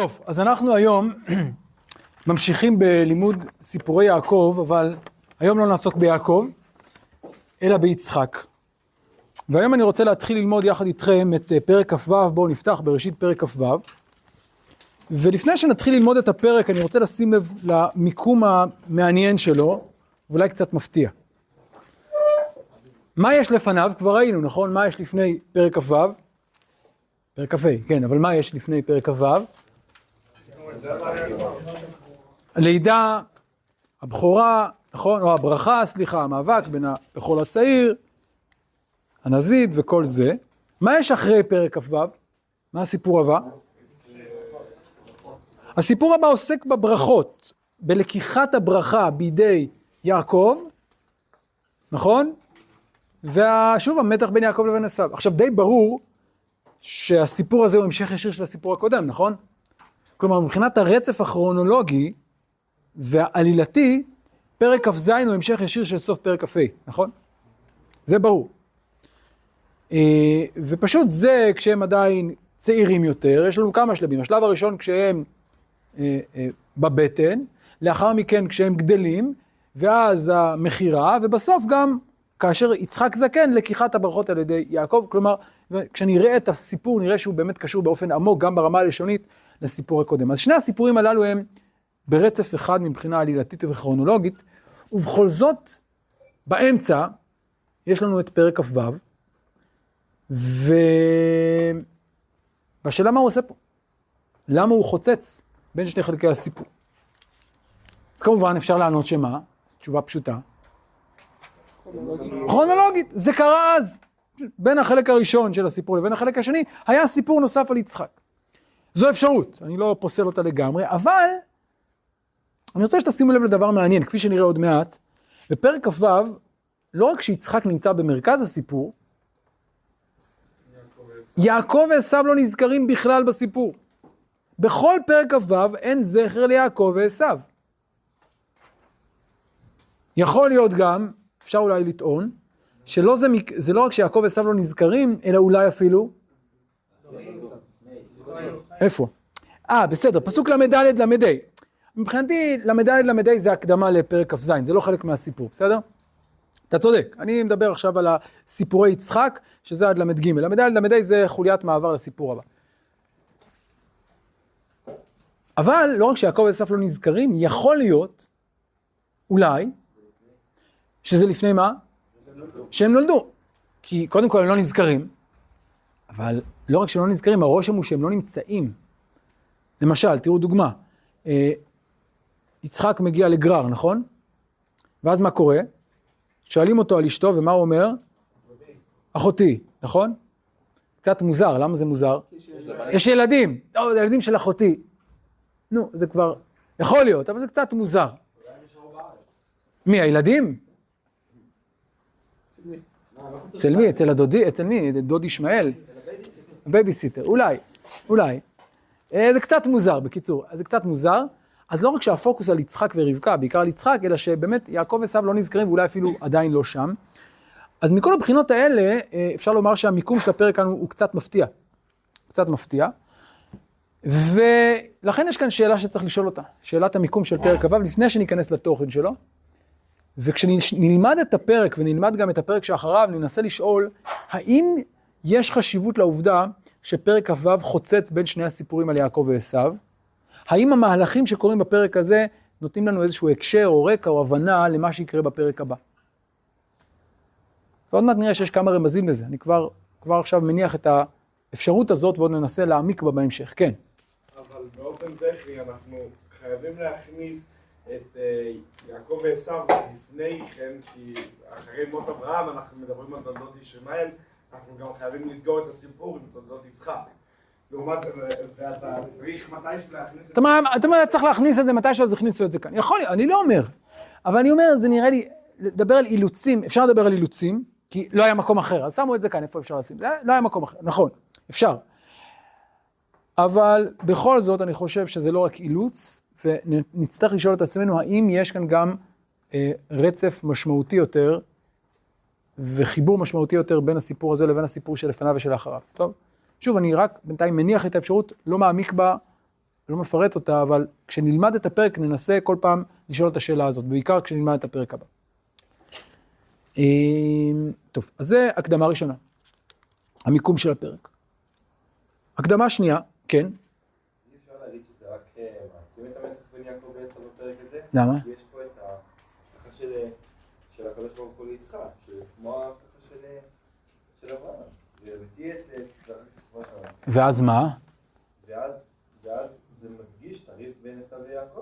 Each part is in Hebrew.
טוב, אז אנחנו היום ממשיכים בלימוד סיפורי יעקב, אבל היום לא נעסוק ביעקב, אלא ביצחק. והיום אני רוצה להתחיל ללמוד יחד איתכם את אה, פרק כ"ו, בואו נפתח בראשית פרק כ"ו. ולפני שנתחיל ללמוד את הפרק, אני רוצה לשים לב למיקום המעניין שלו, ואולי קצת מפתיע. מה יש לפניו? כבר ראינו, נכון? מה יש לפני פרק כ"ו? פרק כ"ה, כן, אבל מה יש לפני פרק כ"ו? הלידה, הבכורה, נכון? או הברכה, סליחה, המאבק בין הבכור לצעיר, הנזיד וכל זה. מה יש אחרי פרק כ"ו? מה הסיפור הבא? הסיפור הבא עוסק בברכות, בלקיחת הברכה בידי יעקב, נכון? ושוב המתח בין יעקב לבין עשיו. עכשיו די ברור שהסיפור הזה הוא המשך ישיר של הסיפור הקודם, נכון? כלומר מבחינת הרצף הכרונולוגי והעלילתי, פרק כ"ז הוא המשך ישיר של סוף פרק כ"ה, נכון? זה ברור. אה, ופשוט זה כשהם עדיין צעירים יותר, יש לנו כמה שלבים. השלב הראשון כשהם אה, אה, בבטן, לאחר מכן כשהם גדלים, ואז המכירה, ובסוף גם כאשר יצחק זקן, לקיחת הברכות על ידי יעקב. כלומר, כשנראה את הסיפור, נראה שהוא באמת קשור באופן עמוק, גם ברמה הלשונית, לסיפור הקודם. אז שני הסיפורים הללו הם ברצף אחד מבחינה עלילתית וכרונולוגית, ובכל זאת, באמצע, יש לנו את פרק כ"ו, והשאלה מה הוא עושה פה? למה הוא חוצץ בין שני חלקי הסיפור? אז כמובן אפשר לענות שמה? זו תשובה פשוטה. כרונולוגית, זה קרה אז. בין החלק הראשון של הסיפור לבין החלק השני, היה סיפור נוסף על יצחק. זו אפשרות, אני לא פוסל אותה לגמרי, אבל אני רוצה שתשימו לב לדבר מעניין, כפי שנראה עוד מעט, בפרק כ"ו, לא רק שיצחק נמצא במרכז הסיפור, יעקב ועשיו לא נזכרים בכלל בסיפור. בכל פרק כ"ו אין זכר ליעקב ועשיו. יכול להיות גם, אפשר אולי לטעון, שלא זה, זה לא רק שיעקב ועשיו לא נזכרים, אלא אולי אפילו... איפה? אה, בסדר, פסוק ל"ד ל"ה. מבחינתי, ל"ד ל"ה זה הקדמה לפרק כ"ז, זה לא חלק מהסיפור, בסדר? אתה צודק, אני מדבר עכשיו על הסיפורי יצחק, שזה עד ל"ג. ל"ד ל"ה זה חוליית מעבר לסיפור הבא. אבל לא רק שיעקב ועשיו לא נזכרים, יכול להיות, אולי, שזה לפני מה? שהם נולדו. כי קודם כל הם לא נזכרים, אבל לא רק שהם לא נזכרים, הרושם הוא שהם לא נמצאים. למשל, תראו דוגמה, אה, יצחק מגיע לגרר, נכון? ואז מה קורה? שואלים אותו על אשתו, ומה הוא אומר? אחותי, נכון? קצת מוזר, למה זה מוזר? יש ילדים, לא, ילדים של אחותי. נו, זה כבר, יכול להיות, אבל זה קצת מוזר. מי, הילדים? אצל מי? אצל הדודי, אצל מי? דוד ישמעאל? בייביסיטר, אולי, אולי. אה, זה קצת מוזר, בקיצור, זה קצת מוזר. אז לא רק שהפוקוס על יצחק ורבקה, בעיקר על יצחק, אלא שבאמת יעקב ועשיו לא נזכרים ואולי אפילו עדיין לא שם. אז מכל הבחינות האלה, אה, אפשר לומר שהמיקום של הפרק כאן הוא קצת מפתיע. קצת מפתיע. ולכן יש כאן שאלה שצריך לשאול אותה, שאלת המיקום של פרק כ"ו, לפני שניכנס לתוכן שלו. וכשנלמד את הפרק ונלמד גם את הפרק שאחריו, ננסה לשאול, האם יש חשיבות לעובדה שפרק כ"ו חוצץ בין שני הסיפורים על יעקב ועשיו? האם המהלכים שקורים בפרק הזה נותנים לנו איזשהו הקשר או רקע או הבנה למה שיקרה בפרק הבא? ועוד מעט נראה שיש כמה רמזים לזה, אני כבר, כבר עכשיו מניח את האפשרות הזאת ועוד ננסה להעמיק בה בהמשך, כן. אבל באופן טכני אנחנו חייבים להכניס את אה, יעקב ועשיו לפני כן, כי אחרי מות אברהם אנחנו מדברים על תולדות ישמעאל, אנחנו גם חייבים לסגור את הסיפור עם תולדות יצחק. לעומת, ואתה צריך מתישהו להכניס את זה. אתה צריך להכניס את זה מתישהו, אז הכניסו את זה כאן. יכול להיות, אני לא אומר. אבל אני אומר, זה נראה לי, לדבר על אילוצים, אפשר לדבר על אילוצים, כי לא היה מקום אחר, אז שמו את זה כאן, איפה אפשר לשים? לא היה מקום אחר, נכון, אפשר. אבל בכל זאת, אני חושב שזה לא רק אילוץ, ונצטרך לשאול את עצמנו, האם יש כאן גם אה, רצף משמעותי יותר, וחיבור משמעותי יותר בין הסיפור הזה לבין הסיפור שלפניו ושלאחריו. טוב? שוב, אני רק בינתיים מניח את האפשרות, לא מעמיק בה לא מפרט אותה, אבל כשנלמד את הפרק ננסה כל פעם לשאול את השאלה הזאת, בעיקר כשנלמד את הפרק הבא. אמ, טוב, אז זה הקדמה ראשונה, המיקום של הפרק. הקדמה שנייה, כן. אי אפשר להגיד שזה רק אה, מעצים את המתח בין יעקב ועשו בפרק הזה? למה? כי יש פה את ההבטחה של, של הקדוש ברוך הוא ליצחק, שכמו ההבטחה של, אברהם. ותהיה את. ואז מה? ואז, זה מדגיש את הריב בין עשו ויעקב,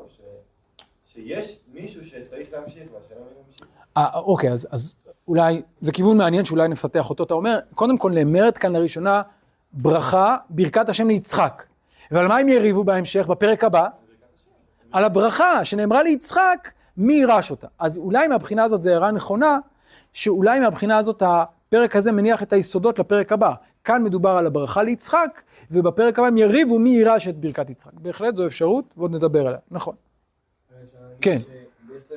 שיש מישהו שצריך להמשיך, והשאלה מי ממשיך. אה, אוקיי, אז, אז אולי, זה כיוון מעניין שאולי נפתח אותו. אתה אומר, קודם כל נאמרת כאן לראשונה ברכה, ברכת השם ליצחק. ועל מה הם יריבו בהמשך, בפרק הבא? על הברכה שנאמרה ליצחק, מי יירש אותה. אז אולי מהבחינה הזאת זו הערה נכונה, שאולי מהבחינה הזאת הפרק הזה מניח את היסודות לפרק הבא. כאן מדובר על הברכה ליצחק, ובפרק הבא הם יריבו מי יירש את ברכת יצחק. בהחלט זו אפשרות, ועוד נדבר עליה. נכון. כן. בעצם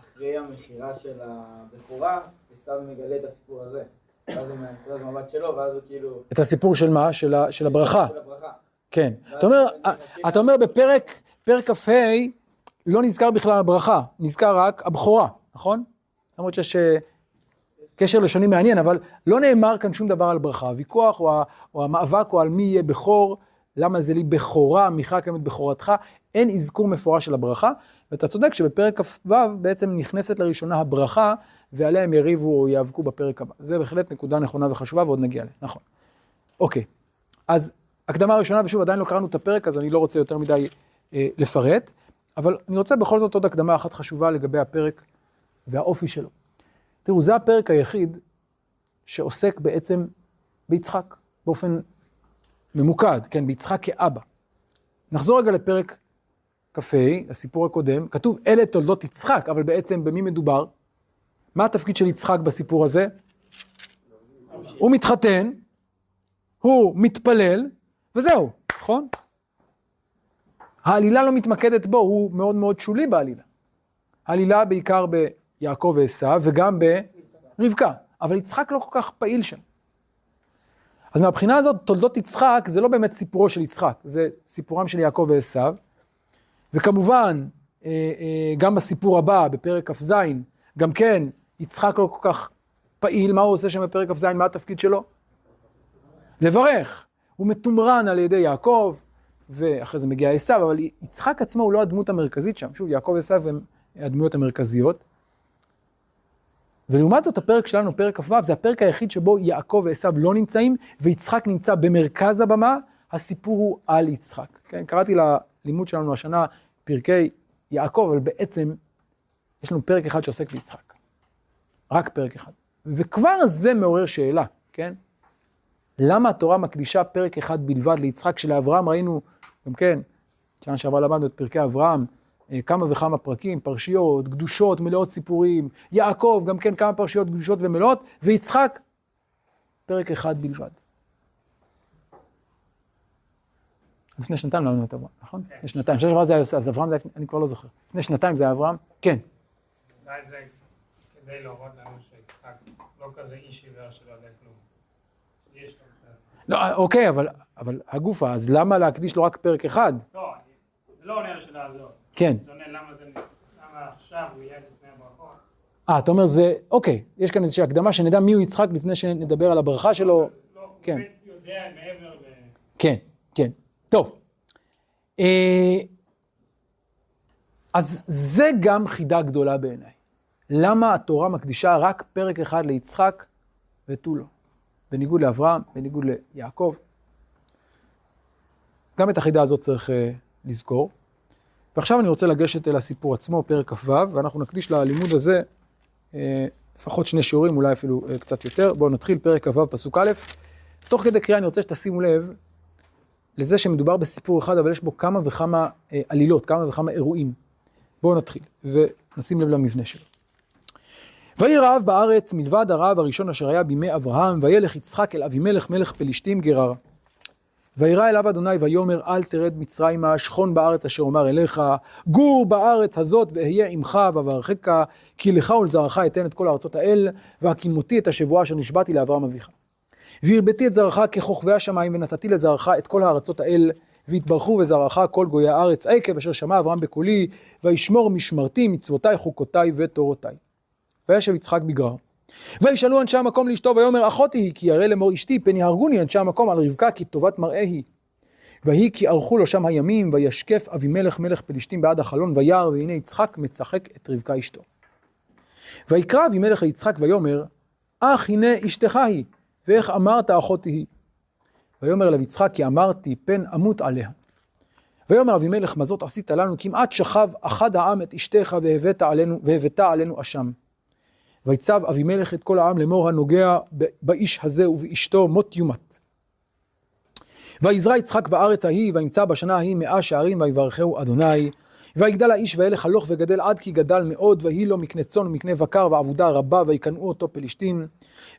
אחרי המכירה של הבכורה, עשיו מגלה את הסיפור הזה. ואז מהנקודת מבט שלו, ואז הוא כאילו... את הסיפור של מה? של הברכה. של הברכה. כן. אתה אומר, אתה אומר בפרק, פרק כ"ה, לא נזכר בכלל הברכה, נזכר רק הבכורה, נכון? למרות שיש אה, קשר לשוני מעניין, אבל לא נאמר כאן שום דבר על ברכה. הוויכוח או, או המאבק הוא על מי יהיה בכור, למה זה לי בכורה, מיכה קיימת בכורתך, אין אזכור מפורש של הברכה, ואתה צודק שבפרק כ"ו בעצם נכנסת לראשונה הברכה, ועליה הם יריבו או יאבקו בפרק הבא. זה בהחלט נקודה נכונה וחשובה, ועוד נגיע אליה, נכון. אוקיי, אז הקדמה ראשונה, ושוב, עדיין לא קראנו את הפרק, אז אני לא רוצה יותר מדי אה, לפרט, אבל אני רוצה בכל זאת עוד הקדמה אחת חשובה לגבי הפרק והאופי שלו. תראו, זה הפרק היחיד שעוסק בעצם ביצחק, באופן ממוקד, כן, ביצחק כאבא. נחזור רגע לפרק כ"ה, הסיפור הקודם, כתוב אלה תולדות יצחק, אבל בעצם במי מדובר? מה התפקיד של יצחק בסיפור הזה? הוא מתחתן, הוא מתפלל, וזהו, נכון? העלילה לא מתמקדת בו, הוא מאוד מאוד שולי בעלילה. העלילה בעיקר ביעקב ועשיו וגם ברבקה, אבל יצחק לא כל כך פעיל שם. אז מהבחינה הזאת, תולדות יצחק זה לא באמת סיפורו של יצחק, זה סיפורם של יעקב ועשיו. וכמובן, אה, אה, גם בסיפור הבא, בפרק כ"ז, גם כן, יצחק לא כל כך פעיל, מה הוא עושה שם בפרק כ"ז, מה התפקיד שלו? לברך. הוא מתומרן על ידי יעקב, ואחרי זה מגיע עשיו, אבל יצחק עצמו הוא לא הדמות המרכזית שם. שוב, יעקב ועשיו הם הדמויות המרכזיות. ולעומת זאת, הפרק שלנו, פרק כ"ו, זה הפרק היחיד שבו יעקב ועשיו לא נמצאים, ויצחק נמצא במרכז הבמה, הסיפור הוא על יצחק. כן, קראתי ללימוד שלנו השנה פרקי יעקב, אבל בעצם יש לנו פרק אחד שעוסק ביצחק. רק פרק אחד. וכבר זה מעורר שאלה, כן? למה התורה מקדישה פרק אחד בלבד ליצחק, שלאברהם ראינו, גם כן, שנה שעברה למדנו את פרקי אברהם, אה, כמה וכמה פרקים, פרשיות, קדושות, מלאות סיפורים, יעקב, גם כן כמה פרשיות קדושות ומלאות, ויצחק, פרק אחד בלבד. לפני שנתיים למדנו את אברהם, נכון? לפני שנתיים, שנה שעברה זה היה יוסף, אז אברהם זה היה, אני כבר לא זוכר. לפני שנתיים זה היה אברהם? כן. אולי זה כדי להראות לנו שיצחק לא כזה איש עיוור שלא יודע כלום. לא, אוקיי, אבל, אבל הגופה, אז למה להקדיש לו רק פרק אחד? לא, זה לא עונה לשאלה הזאת. כן. זה עונה למה זה נס... למה עכשיו הוא יהיה לפני הברכות. אה, אתה אומר זה, אוקיי, יש כאן איזושהי הקדמה שנדע מי הוא יצחק לפני שנדבר על הברכה שלו. לא, כן. הוא יודע מעבר ל... כן, כן. טוב. אה, אז זה גם חידה גדולה בעיניי. למה התורה מקדישה רק פרק אחד ליצחק ותו לא? בניגוד לאברהם, בניגוד ליעקב. גם את החידה הזאת צריך uh, לזכור. ועכשיו אני רוצה לגשת אל הסיפור עצמו, פרק כ"ו, ואנחנו נקדיש ללימוד הזה uh, לפחות שני שיעורים, אולי אפילו uh, קצת יותר. בואו נתחיל, פרק כ"ו, פסוק א'. תוך כדי קריאה אני רוצה שתשימו לב לזה שמדובר בסיפור אחד, אבל יש בו כמה וכמה uh, עלילות, כמה וכמה אירועים. בואו נתחיל, ונשים לב למבנה שלו. ויהי רעב בארץ מלבד הרעב הראשון אשר היה בימי אברהם, וילך יצחק אל אבימלך מלך פלישתים גררה. וירא אליו אדוני ויאמר אל תרד מצרימה שכון בארץ אשר אומר אליך גור בארץ הזאת ואהיה עמך ואברכך כי לך ולזרעך אתן את כל הארצות האל והקימותי את השבועה אשר נשבעתי לאברהם אביך. והרביתי את זרעך ככוכבי השמיים ונתתי לזרעך את כל הארצות האל והתברכו וזרעך כל גויי הארץ עקב אשר שמע אברהם בקולי, וישמור משמרתי מצוותיי חוקותיי ותורותיי. וישב יצחק בגרר. וישאלו אנשי המקום לאשתו ויאמר אחותי היא כי ירא לאמור אשתי פן יהרגוני אנשי המקום על רבקה כי טובת מראה היא. ויהי כי ערכו לו שם הימים וישקף אבימלך מלך פלישתים בעד החלון וירא והנה יצחק מצחק את רבקה אשתו. ויקרא אבימלך ליצחק ויאמר אך הנה אשתך היא ואיך אמרת אחותי היא. ויאמר אליו יצחק כי אמרתי פן אמות עליה. ויאמר אבימלך מה זאת עשית לנו כמעט שכב אחד העם את אשתך והבאת עלינו והבאת עלינו אשם. ויצב אבימלך את כל העם לאמור הנוגע באיש הזה ובאשתו מות יומת. ויזרע יצחק בארץ ההיא וימצא בשנה ההיא מאה שערים ויברכהו אדוני. ויגדל האיש וילך הלוך וגדל עד כי גדל מאוד ויהי לו מקנה צאן ומקנה בקר ועבודה רבה ויקנאו אותו פלישתים.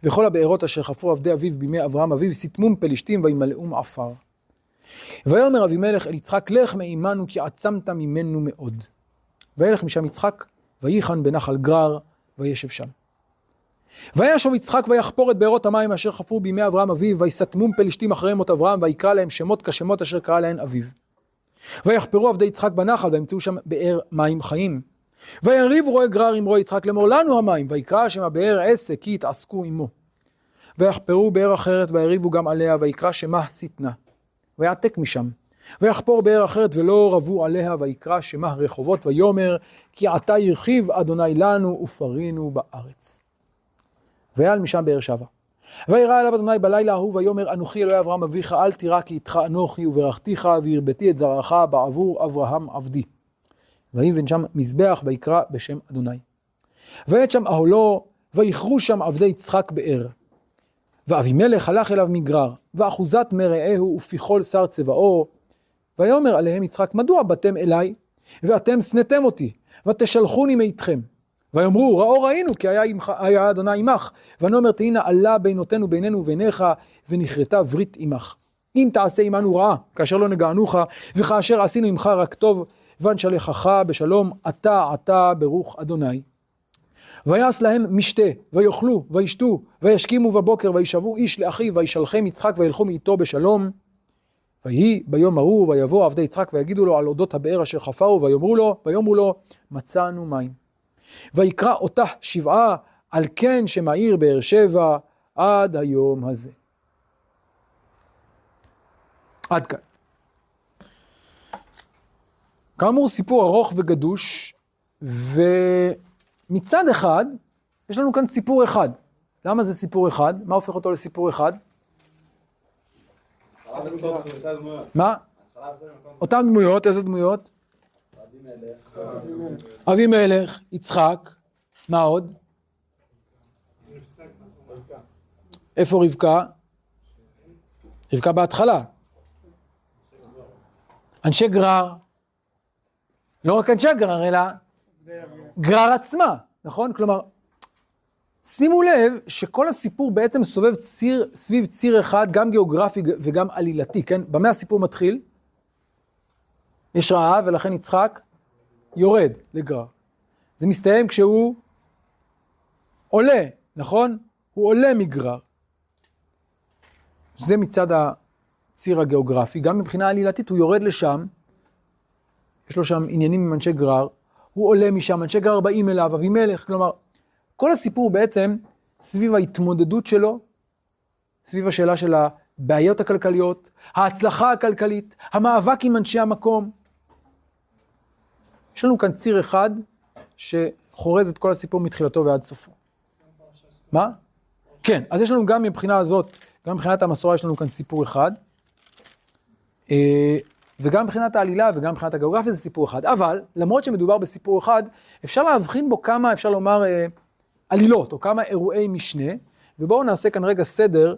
וכל הבארות אשר חפרו עבדי אביו בימי אברהם אביו סתמום פלישתים וימלאום עפר. ויאמר אבימלך אל יצחק לך מעמנו כי עצמת ממנו מאוד. וילך משם יצחק וייחן בנחל גרר וישב שם. וישוב יצחק ויחפור את בארות המים אשר חפרו בימי אברהם אביו, ויסתמום פלישתים אחרי מות אברהם, ויקרא להם שמות כשמות אשר קרא להן אביו. ויחפרו עבדי יצחק בנחל, וימצאו שם באר מים חיים. ויריב רועה גרר עם רועה יצחק לאמור לנו המים, ויקרא שם הבאר עסק כי יתעסקו עמו. ויחפרו באר אחרת ויריבו גם עליה, ויקרא שמה שטנה. ויעתק משם. ויחפור באר אחרת ולא רבו עליה, ויקרא שמה רחובות, ויאמר כי עתה ירחיב אדוני לנו ופרינו בארץ. ויעל משם באר שבע. וירא אליו אדוני בלילה ההוא ויאמר אנוכי אלוהי אברהם אביך אל תירא כי איתך אנוכי וברכתיך והרביתי את זרעך בעבור אברהם עבדי. ויבן שם מזבח ויקרא בשם אדוני. ועת שם אהלו ויכרו שם עבדי יצחק באר. ואבימלך הלך אליו מגרר ואחוזת מרעהו ופיכול שר צבאו. ויאמר עליהם יצחק מדוע באתם אליי ואתם שנאתם אותי ותשלחוני מאיתכם. ויאמרו ראו ראינו כי היה, עמך, היה אדוני עמך ונאמר תהינה עלה בינותינו בינינו וביניך ונכרתה ברית עמך. אם תעשה עמנו רעה כאשר לא נגענוך וכאשר עשינו עמך רק טוב ונשלחך בשלום אתה עתה ברוך אדוני. ויעש להם משתה ויאכלו וישתו וישכימו בבוקר וישבו איש לאחיו וישלחם יצחק וילכו מאיתו בשלום. ויהי ביום ההוא ויבוא עבדי יצחק ויגידו לו על אודות הבאר אשר חפרו ויאמרו לו ויאמרו לו מצאנו מים. ויקרא אותה שבעה על כן שמעיר באר שבע עד היום הזה. עד כאן. כאמור סיפור ארוך וגדוש, ומצד אחד, יש לנו כאן סיפור אחד. למה זה סיפור אחד? מה הופך אותו לסיפור אחד? מה? אותן דמויות, איזה דמויות? אבימלך, יצחק, מה עוד? איפה רבקה? רבקה בהתחלה. אנשי גרר, לא רק אנשי גרר, אלא גרר עצמה, נכון? כלומר, שימו לב שכל הסיפור בעצם סובב ציר, סביב ציר אחד, גם גיאוגרפי וגם עלילתי, כן? במה הסיפור מתחיל? יש רעב ולכן יצחק יורד לגרר. זה מסתיים כשהוא עולה, נכון? הוא עולה מגרר. זה מצד הציר הגיאוגרפי, גם מבחינה עלילתית הוא יורד לשם, יש לו שם עניינים עם אנשי גרר, הוא עולה משם, אנשי גרר באים אליו, אבימלך, כלומר, כל הסיפור בעצם סביב ההתמודדות שלו, סביב השאלה של הבעיות הכלכליות, ההצלחה הכלכלית, המאבק עם אנשי המקום. יש לנו כאן ציר אחד שחורז את כל הסיפור מתחילתו ועד סופו. מה? כן, אז יש לנו גם מבחינה הזאת, גם מבחינת המסורה יש לנו כאן סיפור אחד, אה, וגם מבחינת העלילה וגם מבחינת הגיאוגרפיה זה סיפור אחד. אבל, למרות שמדובר בסיפור אחד, אפשר להבחין בו כמה, אפשר לומר, אה, עלילות, או כמה אירועי משנה, ובואו נעשה כאן רגע סדר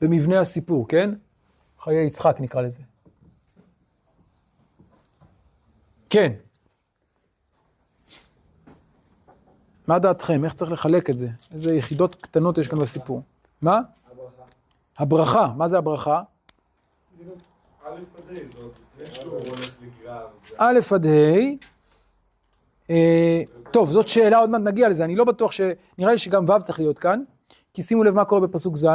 במבנה הסיפור, כן? חיי יצחק נקרא לזה. כן. מה דעתכם? איך צריך לחלק את זה? איזה יחידות קטנות יש כאן בסיפור? מה? הברכה. מה זה הברכה? א' עד ה', אה, טוב, זאת שאלה, עוד מעט נגיע לזה, אני לא בטוח ש... נראה לי שגם ו' צריך להיות כאן, כי שימו לב מה קורה בפסוק ז',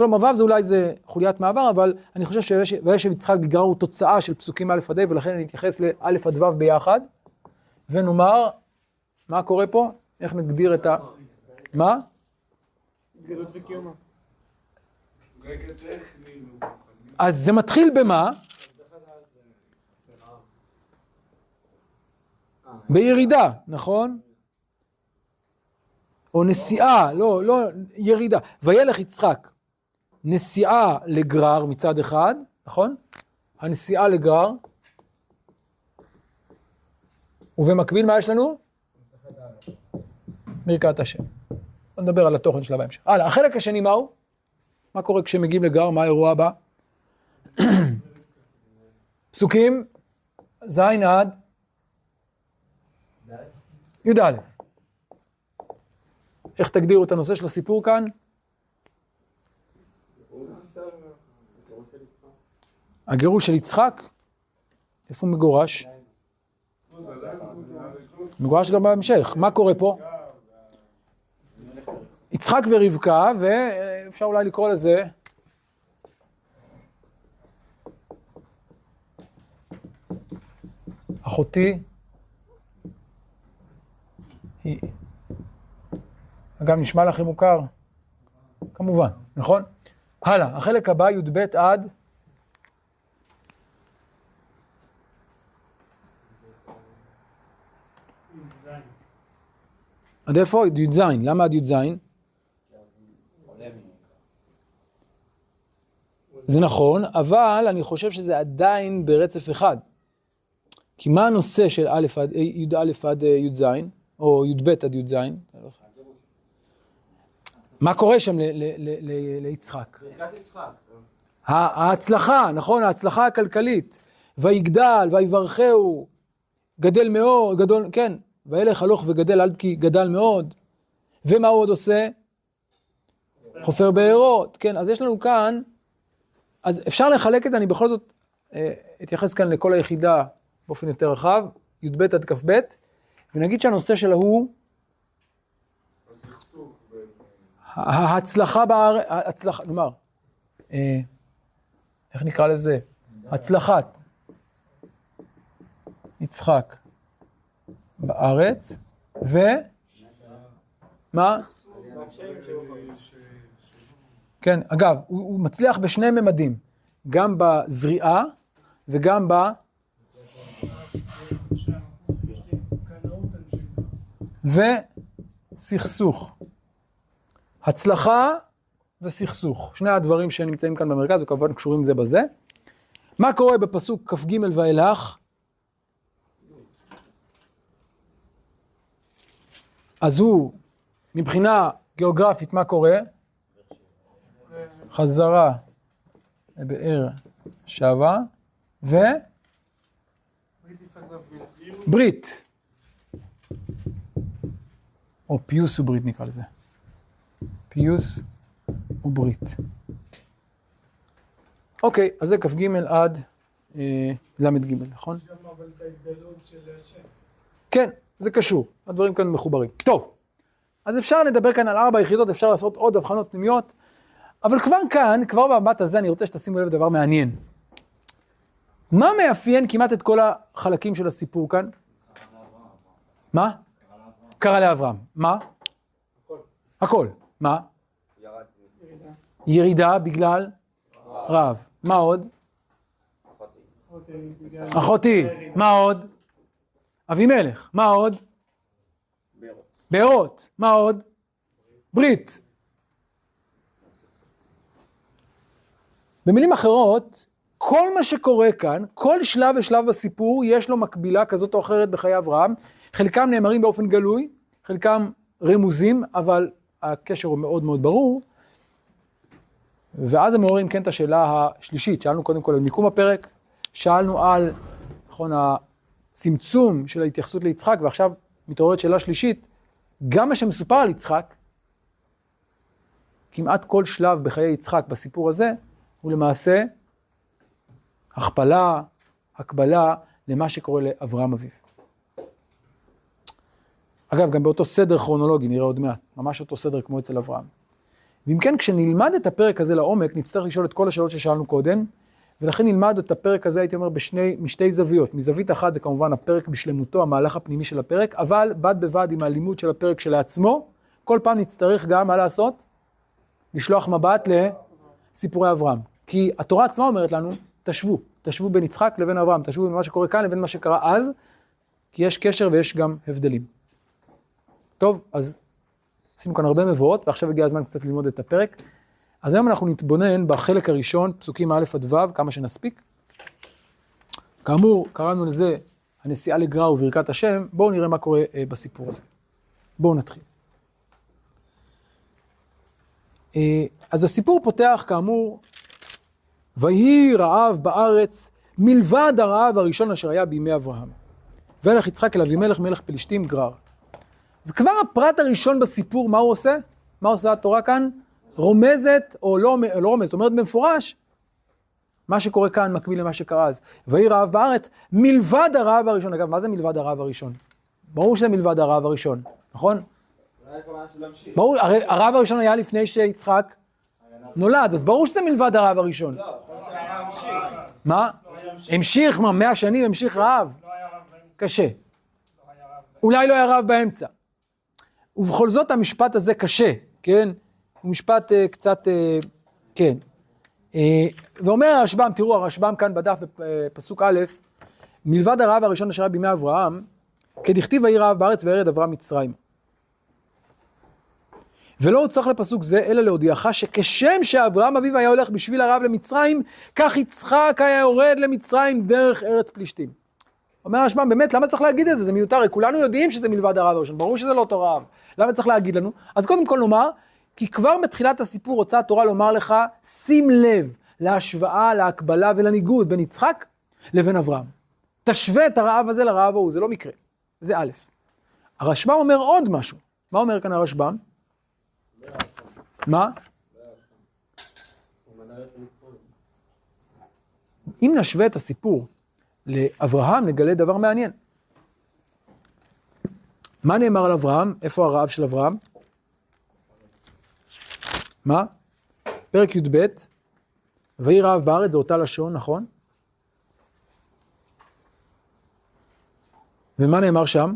כלומר, ו' זה אולי זה חוליית מעבר, אבל אני חושב שוישב יצחק גרר הוא תוצאה של פסוקים א' עד ה', ולכן אני אתייחס לא' עד ו' ביחד, ונאמר, מה קורה פה? איך נגדיר את ה... מה? אז זה מתחיל במה? בירידה, נכון? או נסיעה, לא, לא, ירידה. וילך יצחק, נסיעה לגרר מצד אחד, נכון? הנסיעה לגרר. ובמקביל מה יש לנו? ברכת השם. בוא נדבר על התוכן שלה בהמשך. הלאה, החלק השני מהו? מה קורה כשמגיעים לגרר? מה האירוע הבא? פסוקים ז' עד י"א. איך תגדירו את הנושא של הסיפור כאן? הגירוש של יצחק? איפה הוא מגורש? מגורש גם בהמשך. מה קורה פה? יצחק ורבקה, ואפשר אולי לקרוא לזה אחותי היא... אגב, נשמע לכם מוכר? כמובן, נכון? הלאה, החלק הבא, י"ב עד... עד איפה? י"ז. למה עד י"ז? זה נכון, אבל אני חושב שזה עדיין ברצף אחד. כי מה הנושא של א' עד, י"א עד י"ז, או י"ב עד י"ז? מה קורה שם ליצחק? יצחק. ההצלחה, נכון? ההצלחה הכלכלית. ויגדל, ויברכהו, גדל מאוד, גדול, כן, וילך הלוך וגדל עד כי גדל מאוד. ומה הוא עוד עושה? חופר בארות, כן, אז יש לנו כאן, אז אפשר לחלק את זה, אני בכל זאת אה, אתייחס כאן לכל היחידה באופן יותר רחב, י"ב עד כ"ב, ונגיד שהנושא שלה הוא. ההצלחה בארץ, הצלחה, נאמר, אה, איך נקרא לזה? הצלחת יצחק בארץ, ו... מה? כן, אגב, הוא, הוא מצליח בשני ממדים, גם בזריעה וגם ב... וסכסוך. הצלחה וסכסוך. שני הדברים שנמצאים כאן במרכז וכמובן קשורים זה בזה. מה קורה בפסוק כ"ג ואילך? אז הוא, מבחינה גיאוגרפית, מה קורה? חזרה לבאר שבע, ו... ברית. או פיוס וברית נקרא לזה. פיוס וברית. אוקיי, אז זה כ"ג עד אה, ל"ג, נכון? יש גם אבל את ההתגלות של השם. כן, זה קשור, הדברים כאן מחוברים. טוב, אז אפשר לדבר כאן על ארבע יחידות, אפשר לעשות עוד הבחנות פנימיות, אבל כבר כאן, כבר במבט הזה, אני רוצה שתשימו לב לדבר מעניין. מה מאפיין כמעט את כל החלקים של הסיפור כאן? מה? קרא לאברהם. מה? הכל. מה? ירידה בגלל רעב. מה עוד? אחותי. מה עוד? אבימלך. מה עוד? בארות. מה עוד? ברית. במילים אחרות, כל מה שקורה כאן, כל שלב ושלב בסיפור, יש לו מקבילה כזאת או אחרת בחיי אברהם. חלקם נאמרים באופן גלוי, חלקם רמוזים, אבל הקשר הוא מאוד מאוד ברור. ואז הם מעוררים כן את השאלה השלישית, שאלנו קודם כל על מיקום הפרק, שאלנו על, נכון, הצמצום של ההתייחסות ליצחק, ועכשיו מתעוררת שאלה שלישית, גם מה שמסופר על יצחק, כמעט כל שלב בחיי יצחק בסיפור הזה, הוא למעשה הכפלה, הקבלה למה שקורה לאברהם אביו. אגב, גם באותו סדר כרונולוגי, נראה עוד מעט, ממש אותו סדר כמו אצל אברהם. ואם כן, כשנלמד את הפרק הזה לעומק, נצטרך לשאול את כל השאלות ששאלנו קודם, ולכן נלמד את הפרק הזה, הייתי אומר, בשני, משתי זוויות. מזווית אחת זה כמובן הפרק בשלמותו, המהלך הפנימי של הפרק, אבל בד בבד עם הלימוד של הפרק כשלעצמו, כל פעם נצטרך גם, מה לעשות? לשלוח מבט לסיפורי אברהם. כי התורה עצמה אומרת לנו, תשוו, תשוו בין יצחק לבין אברהם, תשוו בין מה שקורה כאן לבין מה שקרה אז, כי יש קשר ויש גם הבדלים. טוב, אז עשינו כאן הרבה מבואות, ועכשיו הגיע הזמן קצת ללמוד את הפרק. אז היום אנחנו נתבונן בחלק הראשון, פסוקים א' עד ו', כמה שנספיק. כאמור, קראנו לזה הנסיעה לגרר וברכת השם, בואו נראה מה קורה אה, בסיפור הזה. בואו נתחיל. אה, אז הסיפור פותח כאמור, ויהי רעב בארץ מלבד הרעב הראשון אשר היה בימי אברהם. וילך יצחק אל אבימלך מלך פלישתים גרר. אז כבר הפרט הראשון בסיפור, מה הוא עושה? מה עושה התורה כאן? רומזת, או לא, לא רומזת, אומרת במפורש, מה שקורה כאן מקביל למה שקרה אז. ויהי רעב בארץ, מלבד הרעב הראשון. אגב, מה זה מלבד הרעב הראשון? ברור שזה מלבד הרעב הראשון, נכון? ברור, הרי הרעב הראשון היה לפני שיצחק נולד, אז ברור שזה מלבד הרעב הראשון. לא, להיות שהיה המשיך. מה? המשיך, מה, מאה שנים המשיך רעב? לא. קשה. לא. אולי לא היה רעב באמצע. ובכל זאת המשפט הזה קשה, כן? הוא משפט uh, קצת, uh, כן. Uh, ואומר הרשב"ם, תראו, הרשב"ם כאן בדף בפסוק א', מלבד הרעב הראשון אשר היה בימי אברהם, כדכתיב ויהי רעב בארץ וירד אברהם מצרים. ולא הוצרך לפסוק זה, אלא להודיעך שכשם שאברהם אביו היה הולך בשביל הרעב למצרים, כך יצחק היה יורד למצרים דרך ארץ פלישתים. אומר הרשב"ם, באמת, למה צריך להגיד את זה? זה מיותר, כולנו יודעים שזה מלבד הרעב הראשון, ברור שזה לא אותו רעב. למה צריך להגיד לנו? אז קודם כל נאמר, כי כבר מתחילת הסיפור רוצה התורה לומר לך, שים לב להשוואה, להקבלה ולניגוד בין יצחק לבין אברהם. תשווה את הרעב הזה לרעב ההוא, זה לא מקרה. זה א'. הרשב"ם אומר עוד משהו. מה אומר כאן הרשב"ם? מה? אם נשווה את הסיפור לאברהם, נגלה דבר מעניין. מה נאמר על אברהם? איפה הרעב של אברהם? מה? פרק י"ב, ויהי רעב בארץ, זה אותה לשון, נכון? ומה נאמר שם?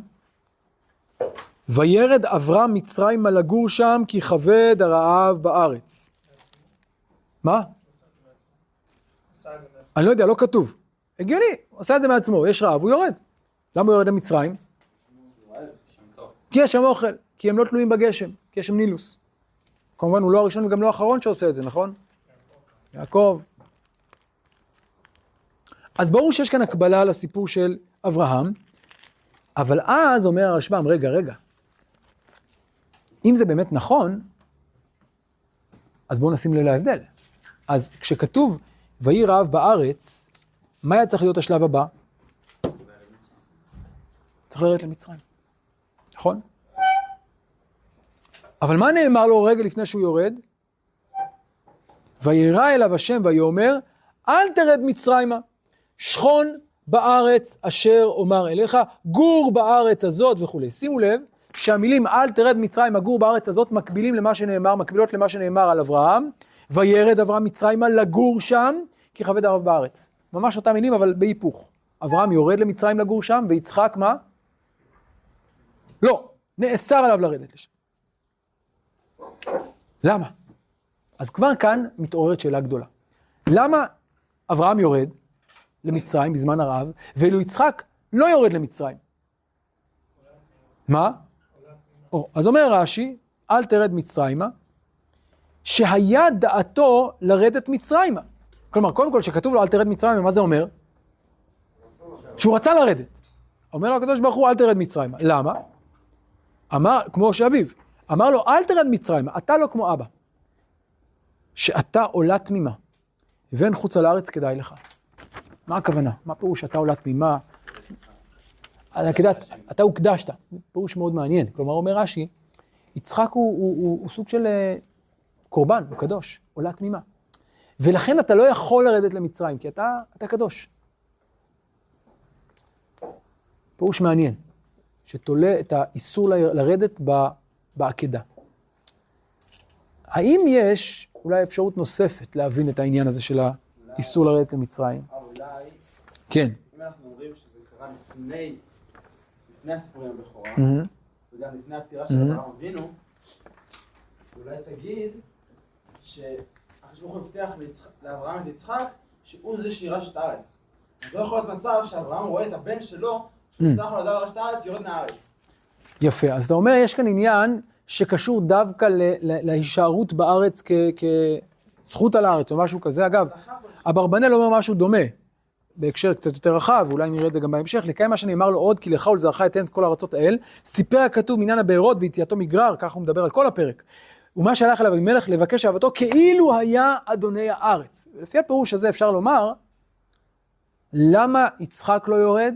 וירד אברהם מצרימה לגור שם, כי כבד הרעב בארץ. מה? אני לא יודע, לא כתוב. הגיוני, הוא עשה את זה מעצמו, יש רעב, הוא יורד. למה הוא יורד למצרים? כי יש שם אוכל, כי הם לא תלויים בגשם, כי יש שם נילוס. כמובן, הוא לא הראשון וגם לא האחרון שעושה את זה, נכון? יעקב. אז ברור שיש כאן הקבלה לסיפור של אברהם, אבל אז אומר הרשב"ם, רגע, רגע, אם זה באמת נכון, אז בואו נשים לב להבדל. אז כשכתוב, ויהי רעב בארץ, מה היה צריך להיות השלב הבא? צריך לרדת למצרים, נכון? אבל מה נאמר לו רגע לפני שהוא יורד? וירא אליו השם ויאמר, אל תרד מצרימה, שכון בארץ אשר אומר אליך, גור בארץ הזאת וכולי. שימו לב שהמילים אל תרד מצרימה, גור בארץ הזאת, מקבילים למה שנאמר, מקבילות למה שנאמר על אברהם, וירד אברהם מצרימה לגור שם, כי כבד הרב בארץ. ממש אותם מילים, אבל בהיפוך. אברהם יורד למצרים לגור שם, ויצחק מה? לא, נאסר עליו לרדת לשם. למה? אז כבר כאן מתעוררת שאלה גדולה. למה אברהם יורד למצרים בזמן הרעב, ואילו יצחק לא יורד למצרים? מה? או, אז אומר רש"י, אל תרד מצרימה, שהיה דעתו לרדת מצרימה. כלומר, קודם כל, שכתוב לו אל תרד מצרימה, מה זה אומר? שהוא רצה לרדת. אומר לו הקדוש ברוך הוא, אל תרד מצרימה. למה? אמר, כמו שאביו, אמר לו, אל תרד מצרימה, אתה לא כמו אבא. שאתה עולה תמימה, ואין חוצה לארץ כדאי לך. מה הכוונה? מה פירוש אתה עולה תמימה? יודעת, אתה הוקדשת, פירוש מאוד מעניין. כלומר, אומר רש"י, יצחק הוא, הוא, הוא, הוא סוג של אה, קורבן, הוא קדוש, עולה תמימה. ולכן אתה לא יכול לרדת למצרים, כי אתה, אתה קדוש. פירוש מעניין, שתולה את האיסור לרדת ב- בעקדה. האם יש אולי אפשרות נוספת להבין את העניין הזה של האיסור לרדת למצרים? אה, אולי, כן. אם אנחנו אומרים שזה קרה לפני, לפני הסיפורים הבכורה, מהמם. וגם לפני הפטירה של. אברהם אבינו, אולי תגיד שהקדוש ברוך הוא הבטיח לאברהם את יצחק שהוא זה שירש את הארץ. אז לא יכול להיות מצב שאברהם רואה את הבן שלו, שהובטח לו לדעת לרשת את הארץ, יורד מהארץ. יפה, אז אתה אומר, יש כאן עניין שקשור דווקא להישארות בארץ כזכות על הארץ או משהו כזה. אגב, אברבנאל אומר משהו דומה, בהקשר קצת יותר רחב, ואולי נראה את זה גם בהמשך, לקיים מה שנאמר לו עוד, כי לך ולזרעך אתן את כל ארצות האל, סיפר הכתוב מעניין הבארות ויציאתו מגרר, ככה הוא מדבר על כל הפרק. ומה שהלך אליו אבימלך לבקש אהבתו, כאילו היה אדוני הארץ. לפי הפירוש הזה אפשר לומר, למה יצחק לא יורד?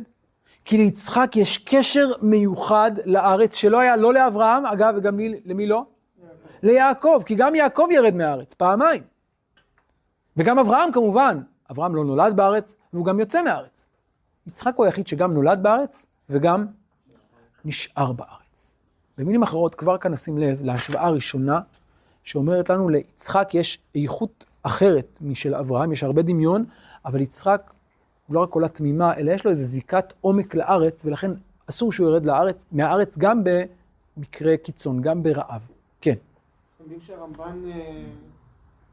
כי ליצחק יש קשר מיוחד לארץ שלא היה לא לאברהם, אגב, וגם מי, למי לא? ליעקב, כי גם יעקב ירד מהארץ, פעמיים. וגם אברהם כמובן, אברהם לא נולד בארץ, והוא גם יוצא מהארץ. יצחק הוא היחיד שגם נולד בארץ, וגם נשאר בארץ. במילים אחרות, כבר כאן נשים לב להשוואה הראשונה, שאומרת לנו ליצחק יש איכות אחרת משל אברהם, יש הרבה דמיון, אבל יצחק הוא לא רק עולה תמימה, אלא יש לו איזו זיקת עומק לארץ, ולכן אסור שהוא ירד לארץ, מהארץ גם במקרה קיצון, גם ברעב. כן. יודעים שהרמב"ן אה,